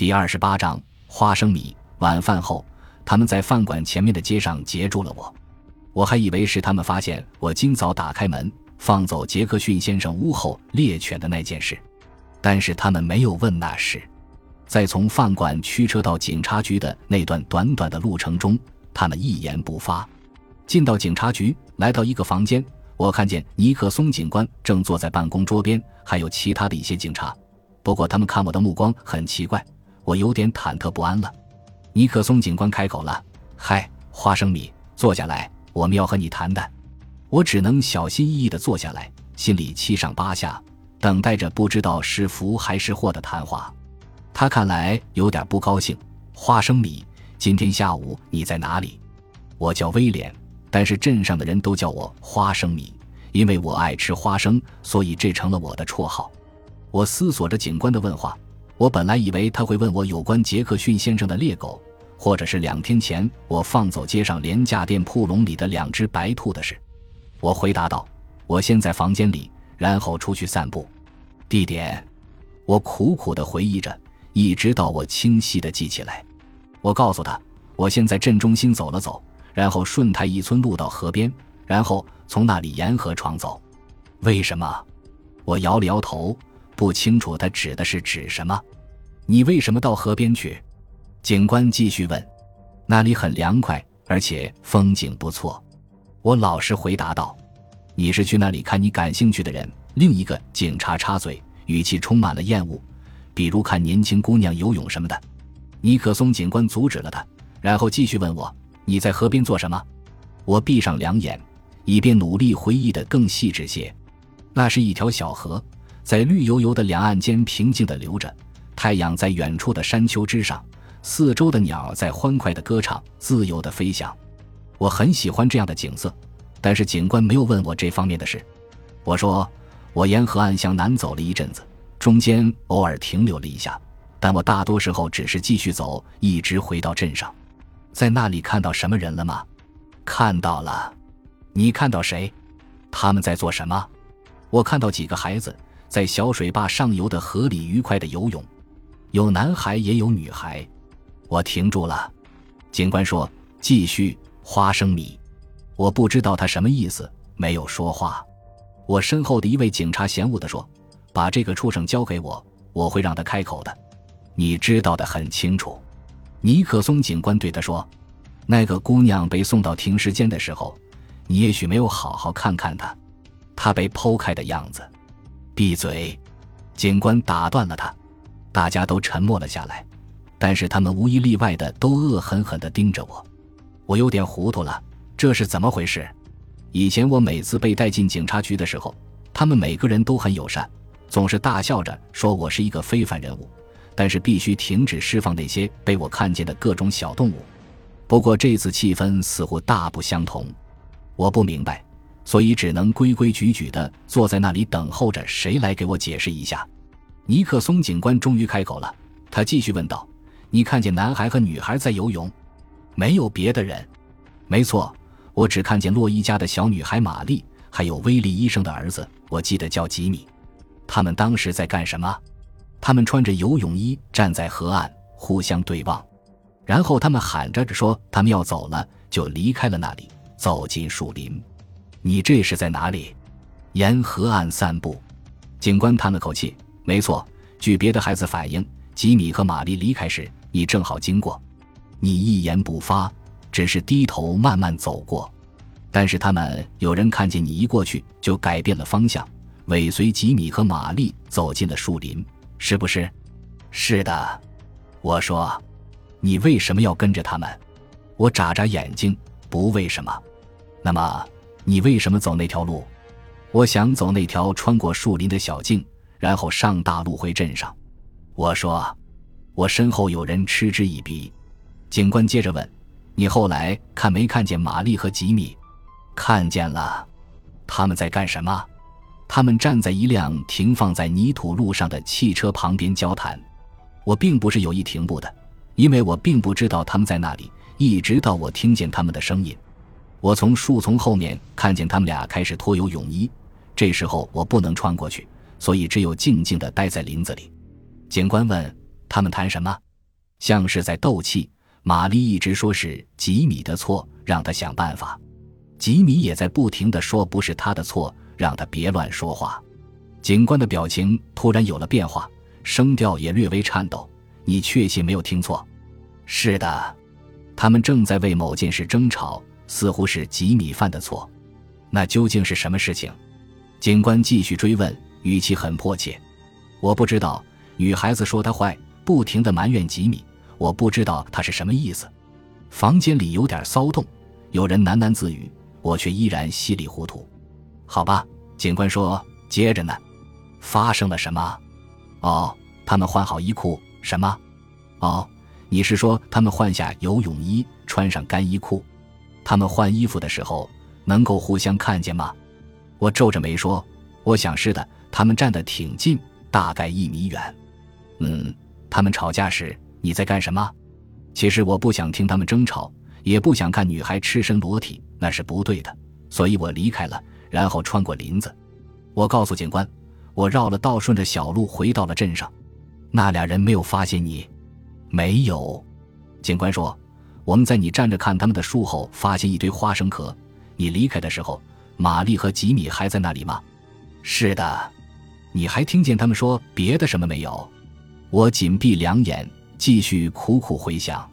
第二十八章花生米。晚饭后，他们在饭馆前面的街上截住了我。我还以为是他们发现我今早打开门放走杰克逊先生屋后猎犬的那件事，但是他们没有问那事。在从饭馆驱车到警察局的那段短短的路程中，他们一言不发。进到警察局，来到一个房间，我看见尼克松警官正坐在办公桌边，还有其他的一些警察。不过他们看我的目光很奇怪，我有点忐忑不安了。尼克松警官开口了：“嗨，花生米，坐下来，我们要和你谈谈。”我只能小心翼翼地坐下来，心里七上八下，等待着不知道是福还是祸的谈话。他看来有点不高兴。花生米，今天下午你在哪里？我叫威廉，但是镇上的人都叫我花生米，因为我爱吃花生，所以这成了我的绰号。我思索着警官的问话。我本来以为他会问我有关杰克逊先生的猎狗，或者是两天前我放走街上廉价店铺笼里的两只白兔的事。我回答道：“我先在房间里，然后出去散步。”地点，我苦苦地回忆着，一直到我清晰地记起来。我告诉他：“我先在镇中心走了走，然后顺泰一村路到河边，然后从那里沿河闯走。”为什么？我摇了摇头。不清楚他指的是指什么？你为什么到河边去？警官继续问。那里很凉快，而且风景不错。我老实回答道。你是去那里看你感兴趣的人？另一个警察插嘴，语气充满了厌恶。比如看年轻姑娘游泳什么的。尼克松警官阻止了他，然后继续问我：你在河边做什么？我闭上两眼，以便努力回忆的更细致些。那是一条小河。在绿油油的两岸间平静地流着，太阳在远处的山丘之上，四周的鸟在欢快地歌唱，自由地飞翔。我很喜欢这样的景色，但是警官没有问我这方面的事。我说，我沿河岸向南走了一阵子，中间偶尔停留了一下，但我大多时候只是继续走，一直回到镇上。在那里看到什么人了吗？看到了。你看到谁？他们在做什么？我看到几个孩子。在小水坝上游的河里愉快地游泳，有男孩也有女孩。我停住了。警官说：“继续。”花生米，我不知道他什么意思，没有说话。我身后的一位警察嫌恶地说：“把这个畜生交给我，我会让他开口的。”你知道的很清楚。尼克松警官对他说：“那个姑娘被送到停尸间的时候，你也许没有好好看看她，她被剖开的样子。”闭嘴！警官打断了他。大家都沉默了下来，但是他们无一例外的都恶狠狠地盯着我。我有点糊涂了，这是怎么回事？以前我每次被带进警察局的时候，他们每个人都很友善，总是大笑着说我是一个非凡人物，但是必须停止释放那些被我看见的各种小动物。不过这次气氛似乎大不相同，我不明白。所以只能规规矩矩地坐在那里等候着谁来给我解释一下。尼克松警官终于开口了，他继续问道：“你看见男孩和女孩在游泳？没有别的人？”“没错，我只看见洛伊家的小女孩玛丽，还有威利医生的儿子，我记得叫吉米。他们当时在干什么？他们穿着游泳衣站在河岸，互相对望，然后他们喊着说他们要走了，就离开了那里，走进树林。”你这是在哪里？沿河岸散步。警官叹了口气：“没错，据别的孩子反映，吉米和玛丽离开时，你正好经过。你一言不发，只是低头慢慢走过。但是他们有人看见你一过去就改变了方向，尾随吉米和玛丽走进了树林，是不是？”“是的。”我说。“你为什么要跟着他们？”我眨眨眼睛：“不为什么。”那么。你为什么走那条路？我想走那条穿过树林的小径，然后上大路回镇上。我说，我身后有人嗤之以鼻。警官接着问：“你后来看没看见玛丽和吉米？”看见了。他们在干什么？他们站在一辆停放在泥土路上的汽车旁边交谈。我并不是有意停步的，因为我并不知道他们在那里，一直到我听见他们的声音。我从树丛后面看见他们俩开始脱游泳衣，这时候我不能穿过去，所以只有静静地待在林子里。警官问：“他们谈什么？”像是在斗气。玛丽一直说是吉米的错，让他想办法。吉米也在不停的说不是他的错，让他别乱说话。警官的表情突然有了变化，声调也略微颤抖。你确信没有听错？是的，他们正在为某件事争吵，似乎是吉米犯的错。那究竟是什么事情？警官继续追问，语气很迫切。我不知道。女孩子说他坏，不停的埋怨吉米。我不知道他是什么意思。房间里有点骚动，有人喃喃自语，我却依然稀里糊涂。好吧，警官说，接着呢？发生了什么？哦，他们换好衣裤。什么？哦，你是说他们换下游泳衣，穿上干衣裤？他们换衣服的时候能够互相看见吗？我皱着眉说：“我想是的。他们站得挺近，大概一米远。”嗯，他们吵架时。你在干什么？其实我不想听他们争吵，也不想看女孩赤身裸体，那是不对的。所以我离开了，然后穿过林子。我告诉警官，我绕了道，顺着小路回到了镇上。那俩人没有发现你？没有。警官说，我们在你站着看他们的树后发现一堆花生壳。你离开的时候，玛丽和吉米还在那里吗？是的。你还听见他们说别的什么没有？我紧闭两眼。继续苦苦回想，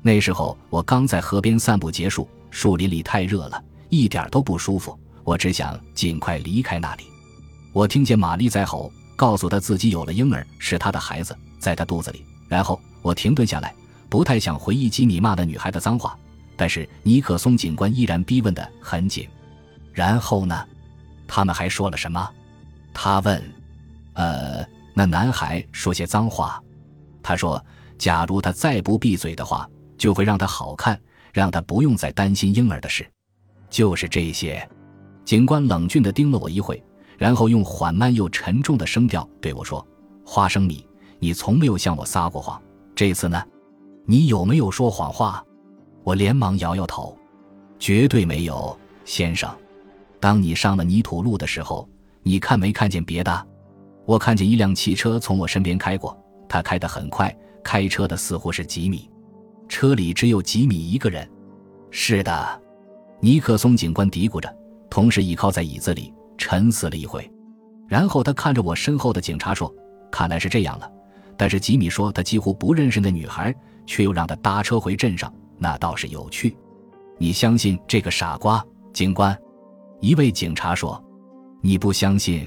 那时候我刚在河边散步结束，树林里太热了，一点都不舒服。我只想尽快离开那里。我听见玛丽在吼，告诉她自己有了婴儿，是她的孩子，在她肚子里。然后我停顿下来，不太想回忆起你骂的女孩的脏话，但是尼克松警官依然逼问得很紧。然后呢？他们还说了什么？他问。呃，那男孩说些脏话。他说。假如他再不闭嘴的话，就会让他好看，让他不用再担心婴儿的事。就是这些。警官冷峻地盯了我一会，然后用缓慢又沉重的声调对我说：“花生米，你从没有向我撒过谎，这次呢？你有没有说谎话？”我连忙摇摇头：“绝对没有，先生。当你上了泥土路的时候，你看没看见别的？我看见一辆汽车从我身边开过，它开得很快。”开车的似乎是吉米，车里只有吉米一个人。是的，尼克松警官嘀咕着，同时倚靠在椅子里沉思了一会，然后他看着我身后的警察说：“看来是这样了。但是吉米说他几乎不认识那女孩，却又让他搭车回镇上，那倒是有趣。你相信这个傻瓜？”警官，一位警察说：“你不相信？”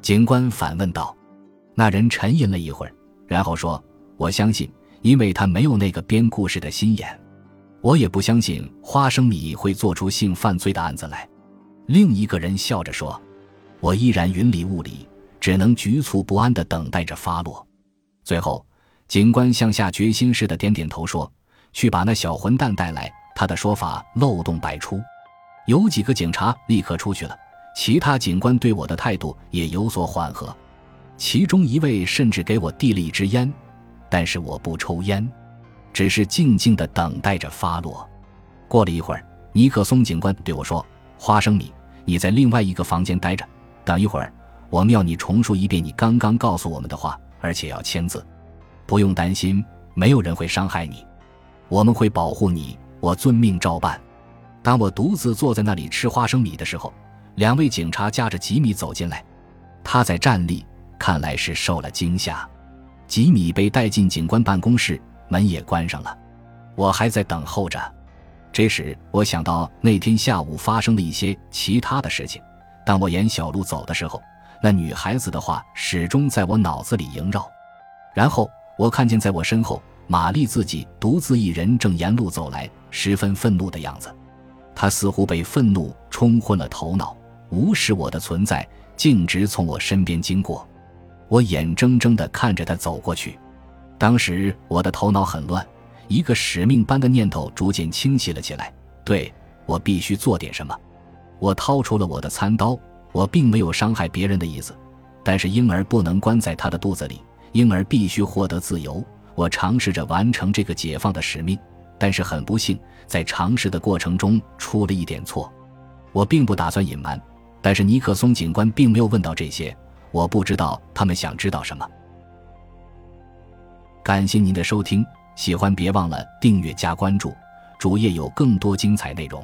警官反问道。那人沉吟了一会儿，然后说。我相信，因为他没有那个编故事的心眼。我也不相信花生米会做出性犯罪的案子来。另一个人笑着说：“我依然云里雾里，只能局促不安地等待着发落。”最后，警官向下决心似的点点头说：“去把那小混蛋带来。”他的说法漏洞百出。有几个警察立刻出去了，其他警官对我的态度也有所缓和。其中一位甚至给我递了一支烟。但是我不抽烟，只是静静的等待着发落。过了一会儿，尼克松警官对我说：“花生米，你在另外一个房间待着，等一会儿，我们要你重述一遍你刚刚告诉我们的话，而且要签字。不用担心，没有人会伤害你，我们会保护你。我遵命照办。”当我独自坐在那里吃花生米的时候，两位警察夹着吉米走进来，他在站立，看来是受了惊吓。吉米被带进警官办公室，门也关上了。我还在等候着。这时，我想到那天下午发生的一些其他的事情。当我沿小路走的时候，那女孩子的话始终在我脑子里萦绕。然后，我看见在我身后，玛丽自己独自一人正沿路走来，十分愤怒的样子。她似乎被愤怒冲昏了头脑，无视我的存在，径直从我身边经过。我眼睁睁地看着他走过去，当时我的头脑很乱，一个使命般的念头逐渐清晰了起来。对我必须做点什么。我掏出了我的餐刀，我并没有伤害别人的意思，但是婴儿不能关在他的肚子里，婴儿必须获得自由。我尝试着完成这个解放的使命，但是很不幸，在尝试的过程中出了一点错。我并不打算隐瞒，但是尼克松警官并没有问到这些。我不知道他们想知道什么。感谢您的收听，喜欢别忘了订阅加关注，主页有更多精彩内容。